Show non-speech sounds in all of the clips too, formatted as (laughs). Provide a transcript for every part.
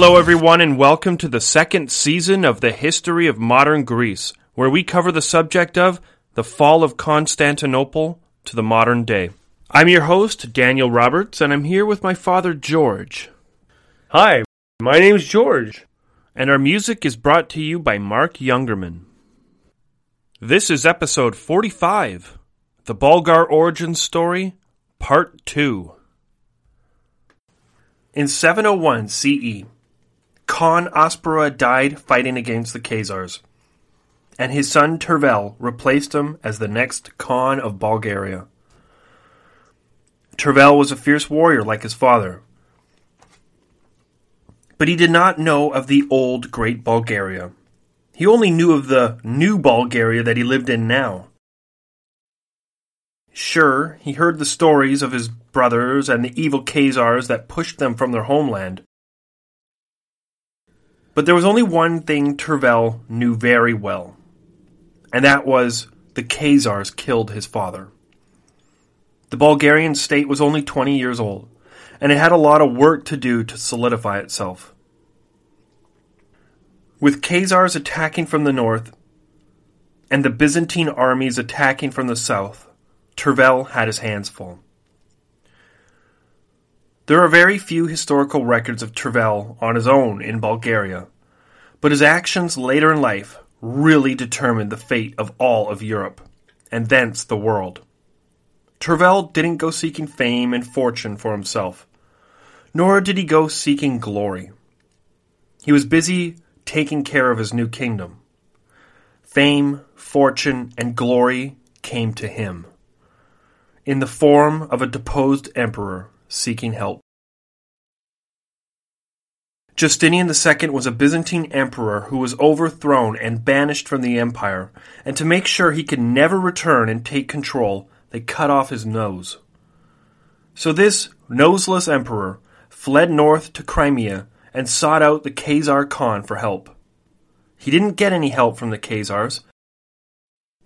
Hello, everyone, and welcome to the second season of the History of Modern Greece, where we cover the subject of the fall of Constantinople to the modern day. I'm your host, Daniel Roberts, and I'm here with my father, George. Hi, my name's George. And our music is brought to you by Mark Youngerman. This is episode 45 The Bulgar Origin Story, Part 2. In 701 CE, Khan Asparuh died fighting against the Khazars, and his son Tervel replaced him as the next Khan of Bulgaria. Tervel was a fierce warrior like his father, but he did not know of the old great Bulgaria. He only knew of the new Bulgaria that he lived in now. Sure, he heard the stories of his brothers and the evil Khazars that pushed them from their homeland. But there was only one thing Tervel knew very well, and that was the Khazars killed his father. The Bulgarian state was only 20 years old, and it had a lot of work to do to solidify itself. With Khazars attacking from the north and the Byzantine armies attacking from the south, Tervel had his hands full. There are very few historical records of Tervel on his own in Bulgaria, but his actions later in life really determined the fate of all of Europe, and thence the world. Tervel didn't go seeking fame and fortune for himself, nor did he go seeking glory. He was busy taking care of his new kingdom. Fame, fortune, and glory came to him in the form of a deposed emperor seeking help. Justinian II was a Byzantine emperor who was overthrown and banished from the empire, and to make sure he could never return and take control, they cut off his nose. So this noseless emperor fled north to Crimea and sought out the Khazar Khan for help. He didn't get any help from the Khazars,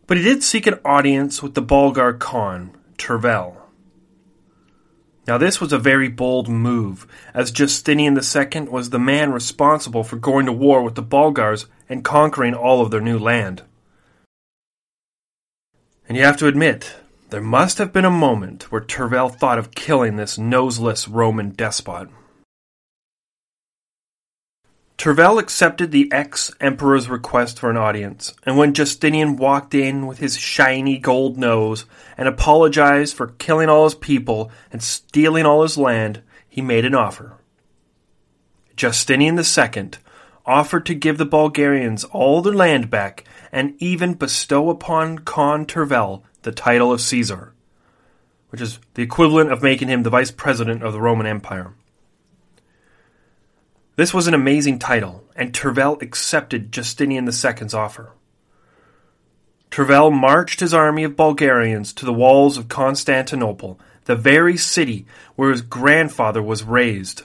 but he did seek an audience with the Bulgar Khan, Tervel. Now, this was a very bold move, as Justinian II was the man responsible for going to war with the Bulgars and conquering all of their new land. And you have to admit, there must have been a moment where Tervel thought of killing this noseless Roman despot. Tervel accepted the ex emperor's request for an audience, and when Justinian walked in with his shiny gold nose and apologized for killing all his people and stealing all his land, he made an offer. Justinian II offered to give the Bulgarians all their land back and even bestow upon Khan Tervel the title of Caesar, which is the equivalent of making him the vice president of the Roman Empire. This was an amazing title, and Tervel accepted Justinian II's offer. Tervel marched his army of Bulgarians to the walls of Constantinople, the very city where his grandfather was raised,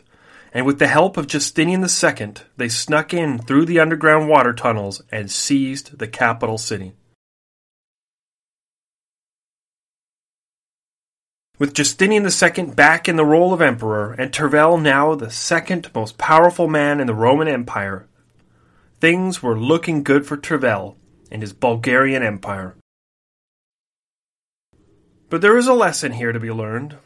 and with the help of Justinian II, they snuck in through the underground water tunnels and seized the capital city. With Justinian II back in the role of emperor, and Tervel now the second most powerful man in the Roman Empire, things were looking good for Tervel and his Bulgarian Empire. But there is a lesson here to be learned.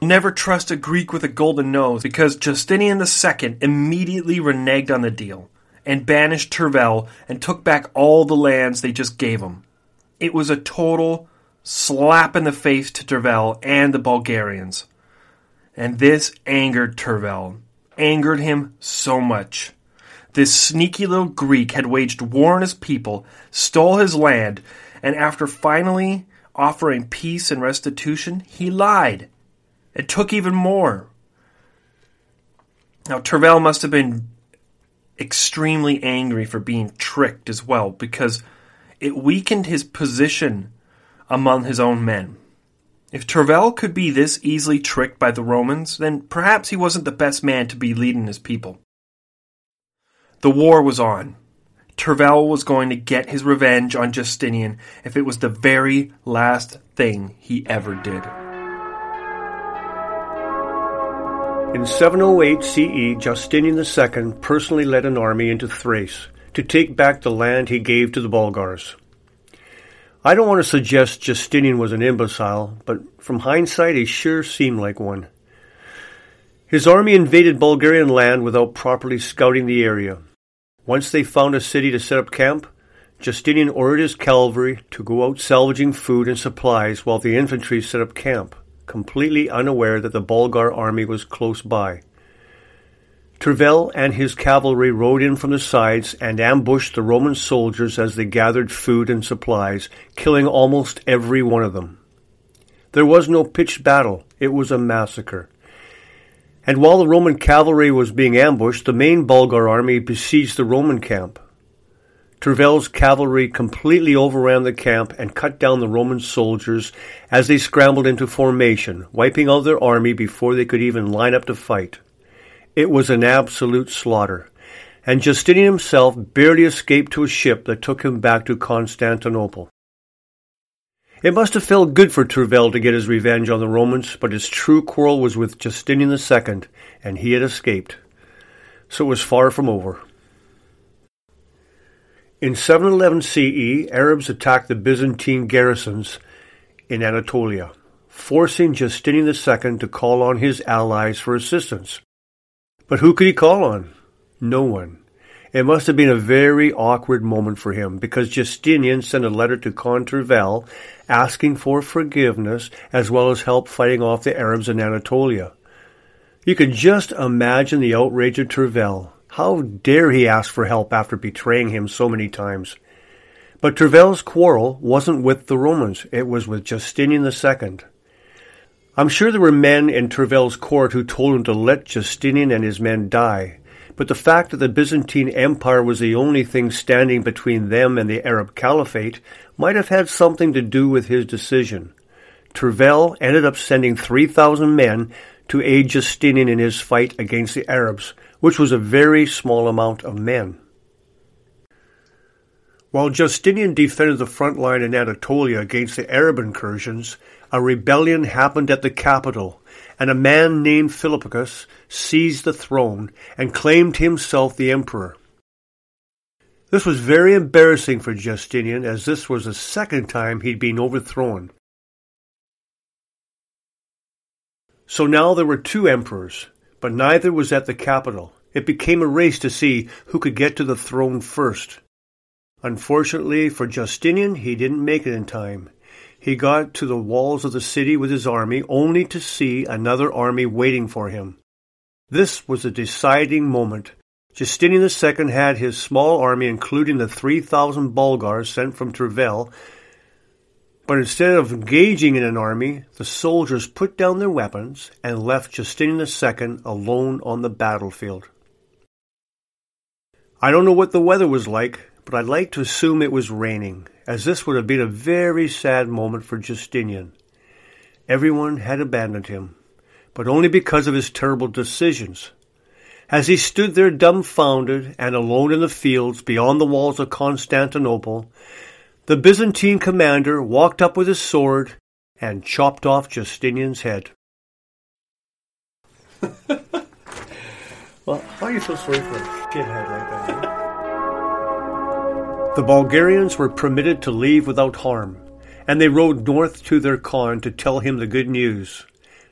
Never trust a Greek with a golden nose, because Justinian II immediately reneged on the deal and banished Tervel and took back all the lands they just gave him. It was a total slap in the face to Tervel and the Bulgarians. And this angered Tervel, angered him so much. This sneaky little Greek had waged war on his people, stole his land, and after finally offering peace and restitution, he lied and took even more. Now, Tervel must have been extremely angry for being tricked as well because it weakened his position among his own men. If Tervel could be this easily tricked by the Romans, then perhaps he wasn't the best man to be leading his people. The war was on. Tervel was going to get his revenge on Justinian if it was the very last thing he ever did. In 708 CE, Justinian II personally led an army into Thrace to take back the land he gave to the Bulgars. I don't want to suggest Justinian was an imbecile, but from hindsight, he sure seemed like one. His army invaded Bulgarian land without properly scouting the area. Once they found a city to set up camp, Justinian ordered his cavalry to go out salvaging food and supplies while the infantry set up camp, completely unaware that the Bulgar army was close by. Tervel and his cavalry rode in from the sides and ambushed the Roman soldiers as they gathered food and supplies, killing almost every one of them. There was no pitched battle, it was a massacre. And while the Roman cavalry was being ambushed, the main Bulgar army besieged the Roman camp. Tervel's cavalry completely overran the camp and cut down the Roman soldiers as they scrambled into formation, wiping out their army before they could even line up to fight. It was an absolute slaughter, and Justinian himself barely escaped to a ship that took him back to Constantinople. It must have felt good for Tervel to get his revenge on the Romans, but his true quarrel was with Justinian II, and he had escaped. So it was far from over. In 711 CE, Arabs attacked the Byzantine garrisons in Anatolia, forcing Justinian II to call on his allies for assistance. But who could he call on? No one. It must have been a very awkward moment for him because Justinian sent a letter to Khan Tervel asking for forgiveness as well as help fighting off the Arabs in Anatolia. You can just imagine the outrage of Tervel. How dare he ask for help after betraying him so many times? But Tervel's quarrel wasn't with the Romans, it was with Justinian II. I'm sure there were men in Tervel's court who told him to let Justinian and his men die, but the fact that the Byzantine Empire was the only thing standing between them and the Arab Caliphate might have had something to do with his decision. Tervel ended up sending 3,000 men to aid Justinian in his fight against the Arabs, which was a very small amount of men. While Justinian defended the front line in Anatolia against the Arab incursions, a rebellion happened at the capital, and a man named Philippicus seized the throne and claimed himself the emperor. This was very embarrassing for Justinian, as this was the second time he'd been overthrown. So now there were two emperors, but neither was at the capital. It became a race to see who could get to the throne first. Unfortunately for Justinian, he didn't make it in time. He got to the walls of the city with his army only to see another army waiting for him. This was a deciding moment. Justinian II had his small army, including the 3,000 Bulgars sent from Tervel, but instead of engaging in an army, the soldiers put down their weapons and left Justinian II alone on the battlefield. I don't know what the weather was like, but I'd like to assume it was raining, as this would have been a very sad moment for Justinian. Everyone had abandoned him, but only because of his terrible decisions. As he stood there dumbfounded and alone in the fields beyond the walls of Constantinople, the Byzantine commander walked up with his sword and chopped off Justinian's head. (laughs) well, how are you so sorry for a shithead like that? The Bulgarians were permitted to leave without harm, and they rode north to their Khan to tell him the good news.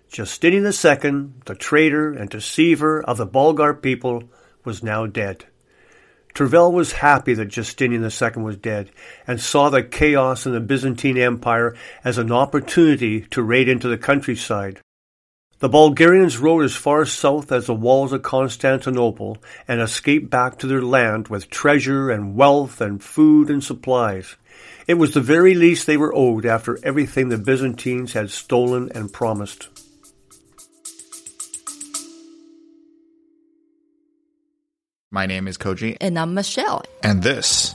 Justinian II, the traitor and deceiver of the Bulgar people, was now dead. Tervel was happy that Justinian II was dead and saw the chaos in the Byzantine Empire as an opportunity to raid into the countryside. The Bulgarians rode as far south as the walls of Constantinople and escaped back to their land with treasure and wealth and food and supplies. It was the very least they were owed after everything the Byzantines had stolen and promised. My name is Koji. And I'm Michelle. And this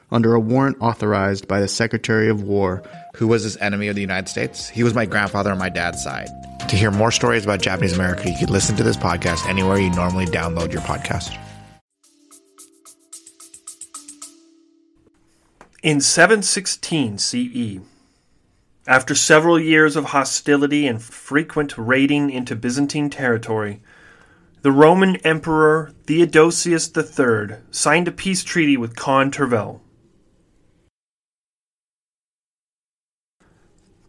under a warrant authorized by the Secretary of War. Who was his enemy of the United States? He was my grandfather on my dad's side. To hear more stories about Japanese America, you can listen to this podcast anywhere you normally download your podcast. In 716 CE, after several years of hostility and frequent raiding into Byzantine territory, the Roman Emperor Theodosius III signed a peace treaty with Khan Tervel.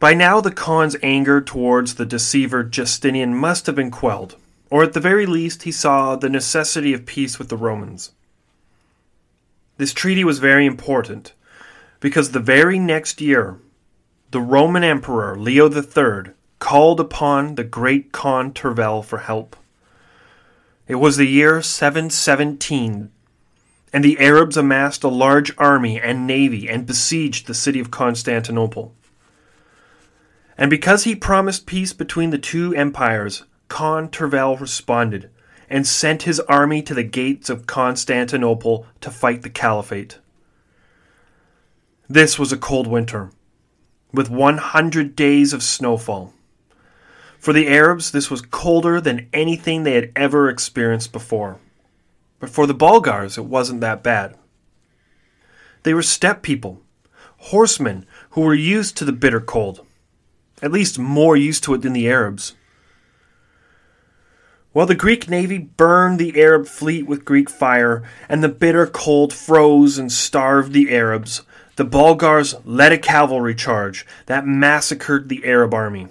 By now, the Khan's anger towards the deceiver Justinian must have been quelled, or at the very least, he saw the necessity of peace with the Romans. This treaty was very important because the very next year, the Roman Emperor Leo III called upon the great Khan Tervel for help. It was the year 717, and the Arabs amassed a large army and navy and besieged the city of Constantinople. And because he promised peace between the two empires, Khan Tervel responded and sent his army to the gates of Constantinople to fight the caliphate. This was a cold winter, with 100 days of snowfall. For the Arabs, this was colder than anything they had ever experienced before. But for the Bulgars, it wasn't that bad. They were steppe people, horsemen who were used to the bitter cold, at least more used to it than the Arabs. While the Greek navy burned the Arab fleet with Greek fire, and the bitter cold froze and starved the Arabs, the Bulgars led a cavalry charge that massacred the Arab army.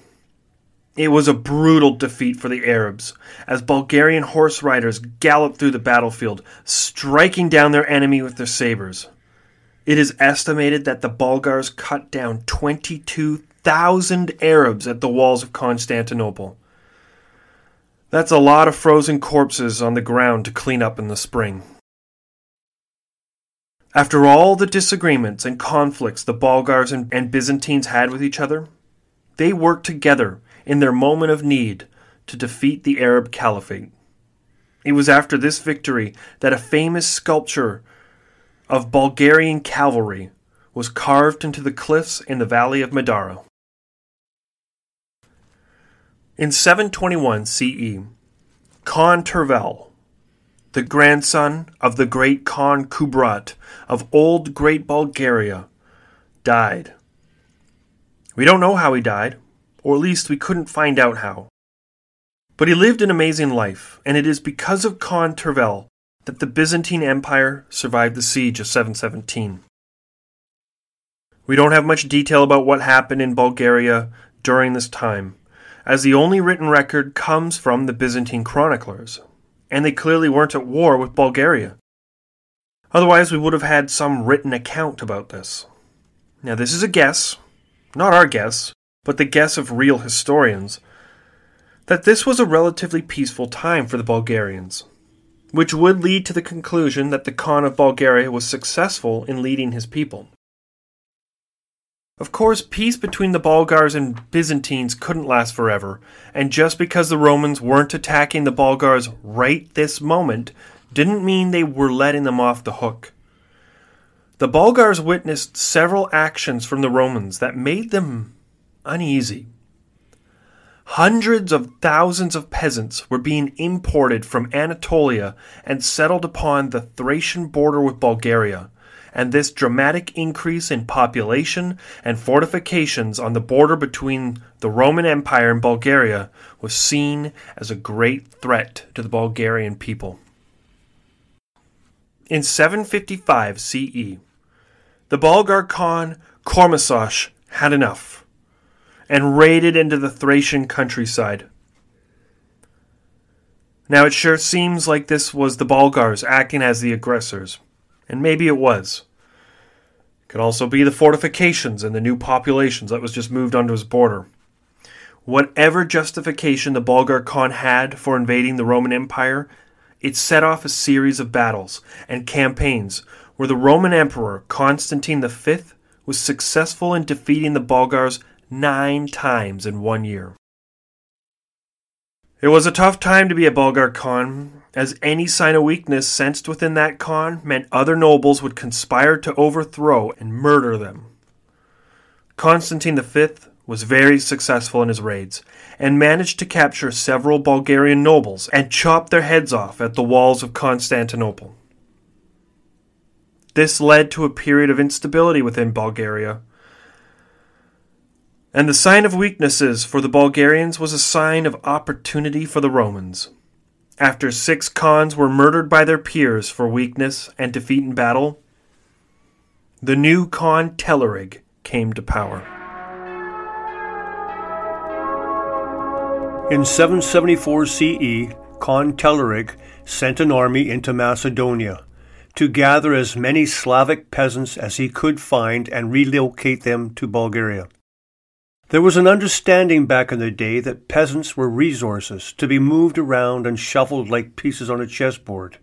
It was a brutal defeat for the Arabs, as Bulgarian horse riders galloped through the battlefield, striking down their enemy with their sabers. It is estimated that the Bulgars cut down 22,000 Arabs at the walls of Constantinople. That's a lot of frozen corpses on the ground to clean up in the spring. After all the disagreements and conflicts the Bulgars and, and, Byzantines had with each other, they worked together in their moment of need to defeat the Arab Caliphate. It was after this victory that a famous sculpture of Bulgarian cavalry was carved into the cliffs in the valley of Madara. In 721 CE, Khan Tervel, the grandson of the great Khan Kubrat of old Great Bulgaria, died. We don't know how he died, or at least we couldn't find out how. But he lived an amazing life, and it is because of Khan Tervel that the Byzantine Empire survived the siege of 717. We don't have much detail about what happened in Bulgaria during this time, as the only written record comes from the Byzantine chroniclers, and they clearly weren't at war with Bulgaria. Otherwise, we would have had some written account about this. Now, this is a guess, not our guess, but the guess of real historians, that this was a relatively peaceful time for the Bulgarians, which would lead to the conclusion that the Khan of Bulgaria was successful in leading his people. Of course, peace between the Bulgars and Byzantines couldn't last forever, and just because the Romans weren't attacking the Bulgars right this moment didn't mean they were letting them off the hook. The Bulgars witnessed several actions from the Romans that made them uneasy. Hundreds of thousands of peasants were being imported from Anatolia and settled upon the Thracian border with Bulgaria and this dramatic increase in population and fortifications on the border between the Roman Empire and Bulgaria was seen as a great threat to the Bulgarian people. In 755 CE, the Bulgar Khan Kormisosh had enough and raided into the Thracian countryside. Now, it sure seems like this was the Bulgars acting as the aggressors and maybe it was. It could also be the fortifications and the new populations that was just moved onto his border. Whatever justification the Bulgar Khan had for invading the Roman Empire, it set off a series of battles and campaigns where the Roman Emperor Constantine V was successful in defeating the Bulgars nine times in one year. It was a tough time to be a Bulgar Khan, as any sign of weakness sensed within that Khan meant other nobles would conspire to overthrow and murder them. Constantine V was very successful in his raids and managed to capture several Bulgarian nobles and chop their heads off at the walls of Constantinople. This led to a period of instability within Bulgaria. And the sign of weaknesses for the Bulgarians was a sign of opportunity for the Romans. After six Khans were murdered by their peers for weakness and defeat in battle, the new Khan Telerig came to power. In 774 CE, Khan Telerig sent an army into Macedonia to gather as many Slavic peasants as he could find and relocate them to Bulgaria. There was an understanding back in the day that peasants were resources to be moved around and shuffled like pieces on a chessboard.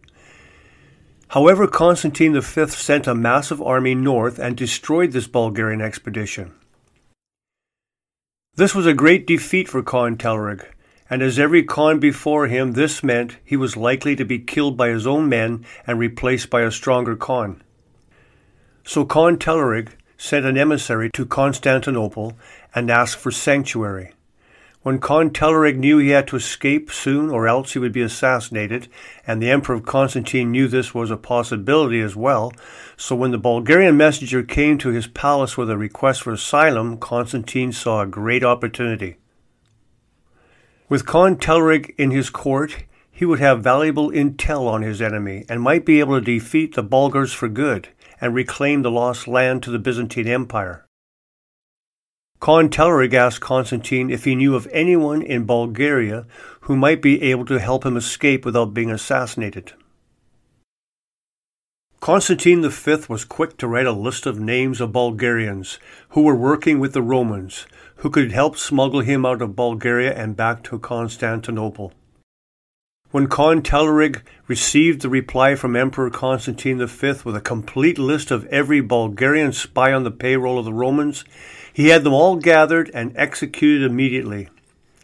However, Constantine V sent a massive army north and destroyed this Bulgarian expedition. This was a great defeat for Khan Telerig, and as every Khan before him, this meant he was likely to be killed by his own men and replaced by a stronger Khan. So Khan Telerig sent an emissary to Constantinople and asked for sanctuary. When Khan Telerig knew he had to escape soon or else he would be assassinated, and the Emperor Constantine knew this was a possibility as well, so when the Bulgarian messenger came to his palace with a request for asylum, Constantine saw a great opportunity. With Khan Telerig in his court, he would have valuable intel on his enemy and might be able to defeat the Bulgars for good and reclaim the lost land to the Byzantine Empire. Khan asked Constantine if he knew of anyone in Bulgaria who might be able to help him escape without being assassinated. Constantine V was quick to write a list of names of Bulgarians who were working with the Romans, who could help smuggle him out of Bulgaria and back to Constantinople. When Khan Telerig received the reply from Emperor Constantine V with a complete list of every Bulgarian spy on the payroll of the Romans, he had them all gathered and executed immediately.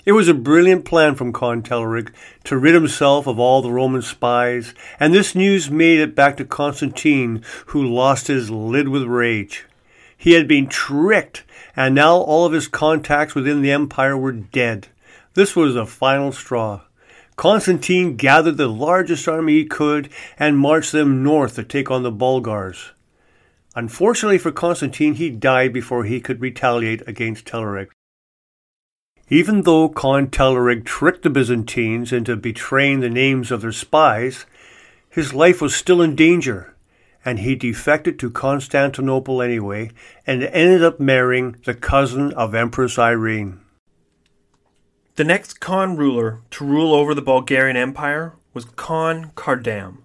It was a brilliant plan from Khan Telerig to rid himself of all the Roman spies, and this news made it back to Constantine, who lost his lid with rage. He had been tricked, and now all of his contacts within the empire were dead. This was the final straw. Constantine gathered the largest army he could and marched them north to take on the Bulgars. Unfortunately for Constantine, he died before he could retaliate against Telerig. Even though Khan Telerig tricked the Byzantines into betraying the names of their spies, his life was still in danger, and he defected to Constantinople anyway and ended up marrying the cousin of Empress Irene. The next Khan ruler to rule over the Bulgarian Empire was Khan Kardam.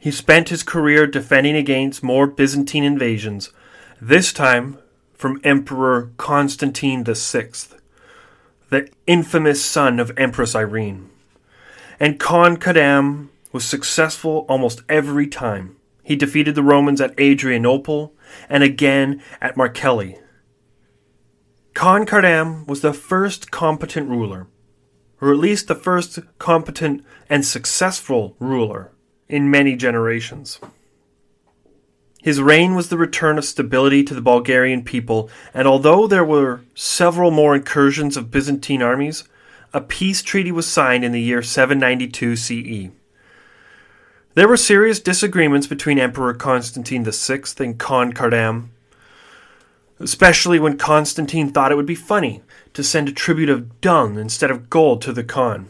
He spent his career defending against more Byzantine invasions, this time from Emperor Constantine VI, the infamous son of Empress Irene. And Khan Kardam was successful almost every time. He defeated the Romans at Adrianople and again at Markelli. Khan Kardam was the first competent ruler, or at least the first competent and successful ruler in many generations. His reign was the return of stability to the Bulgarian people, and although there were several more incursions of Byzantine armies, a peace treaty was signed in the year 792 CE. There were serious disagreements between Emperor Constantine VI and Khan Kardam, especially when Constantine thought it would be funny to send a tribute of dung instead of gold to the Khan.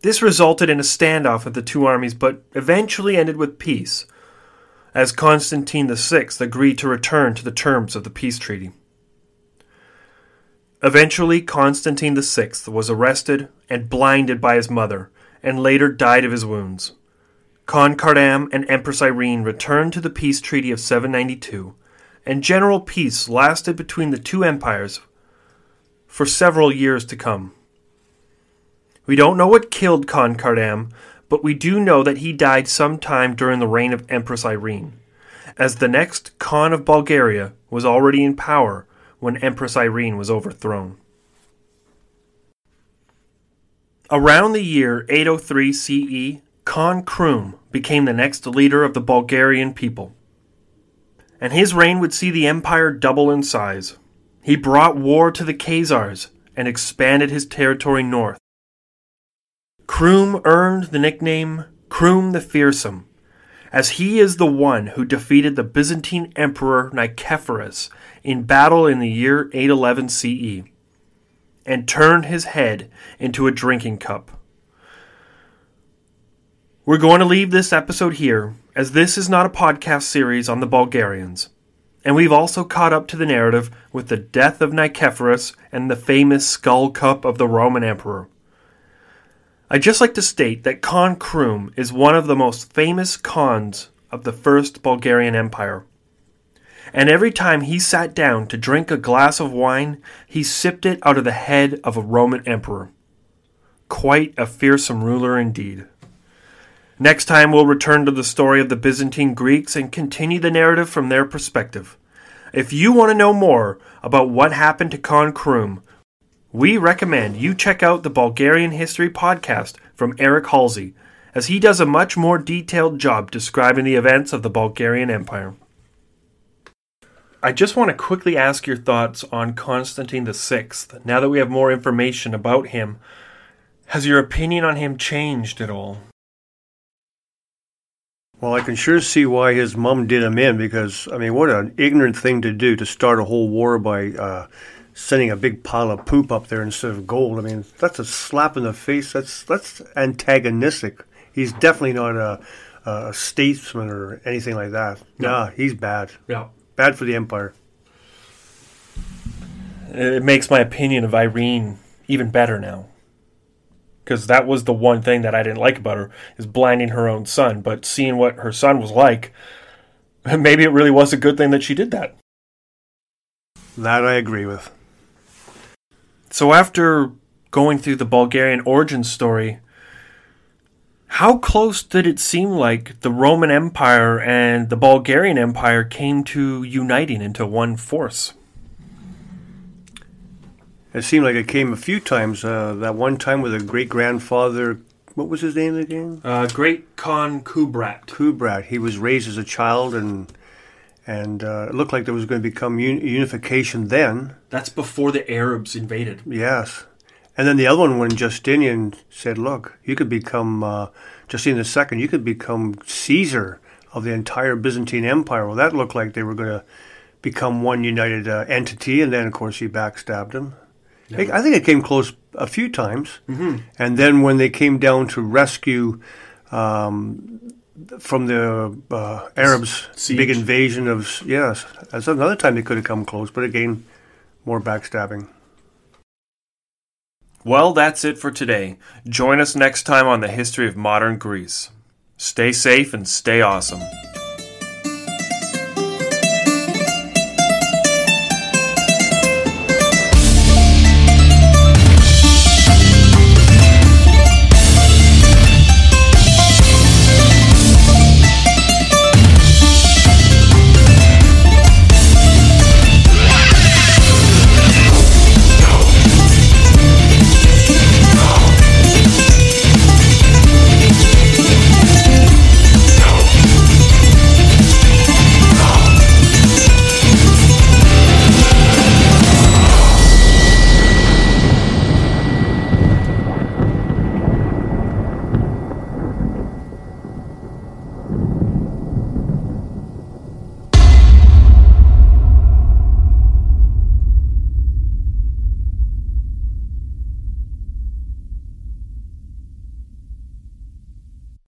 This resulted in a standoff of the two armies, but eventually ended with peace, as Constantine VI agreed to return to the terms of the peace treaty. Eventually, Constantine VI was arrested and blinded by his mother, and later died of his wounds. Khan Kardam and Empress Irene returned to the peace treaty of 792, and general peace lasted between the two empires for several years to come. We don't know what killed Khan Kardam, but we do know that he died sometime during the reign of Empress Irene, as the next Khan of Bulgaria was already in power when Empress Irene was overthrown. Around the year 803 CE, Khan Krum became the next leader of the Bulgarian people. And his reign would see the empire double in size. He brought war to the Khazars and expanded his territory north. Krum earned the nickname Krum the Fearsome, as he is the one who defeated the Byzantine Emperor Nicephorus in battle in the year 811 CE and turned his head into a drinking cup. We're going to leave this episode here, as this is not a podcast series on the Bulgarians. And we've also caught up to the narrative with the death of Nicephorus and the famous skull cup of the Roman Emperor. I'd just like to state that Khan Krum is one of the most famous Khans of the First Bulgarian Empire. And every time he sat down to drink a glass of wine, he sipped it out of the head of a Roman emperor. Quite a fearsome ruler indeed. Next time, we'll return to the story of the Byzantine Greeks and continue the narrative from their perspective. If you want to know more about what happened to Khan Krum, we recommend you check out the Bulgarian History podcast from Eric Halsey, as he does a much more detailed job describing the events of the Bulgarian Empire. I just want to quickly ask your thoughts on Constantine VI. Now that we have more information about him, has your opinion on him changed at all? Well, I can sure see why his mom did him in because, I mean, what an ignorant thing to do to start a whole war by uh, sending a big pile of poop up there instead of gold. I mean, that's a slap in the face. That's that's antagonistic. He's definitely not a, a statesman or anything like that. No. Nah, he's bad. Yeah. Bad for the empire. It makes my opinion of Irene even better now because that was the one thing that I didn't like about her is blinding her own son. But seeing what her son was like, (laughs) maybe it really was a good thing that she did that. That I agree with. So after going through the Bulgarian origin story, how close did it seem like the Roman Empire and the Bulgarian Empire came to uniting into one force? It seemed like it came a few times. Uh, that one time with a great grandfather, what was his name again? Uh, Great Khan Kubrat. Kubrat. He was raised as a child, and and uh, it looked like there was going to become un- unification then. That's before the Arabs invaded. Yes, and then the other one when Justinian said, "Look, you could become uh, Justinian II. You could become Caesar of the entire Byzantine Empire." Well, that looked like they were going to become one united uh, entity, and then of course he backstabbed him. I think it came close a few times. Mm-hmm. And then when they came down to rescue um, from the uh, Arabs' Siege. big invasion of yes, that's another time they could have come close. But again, more backstabbing. Well, that's it for today. Join us next time on the history of modern Greece. Stay safe and stay awesome.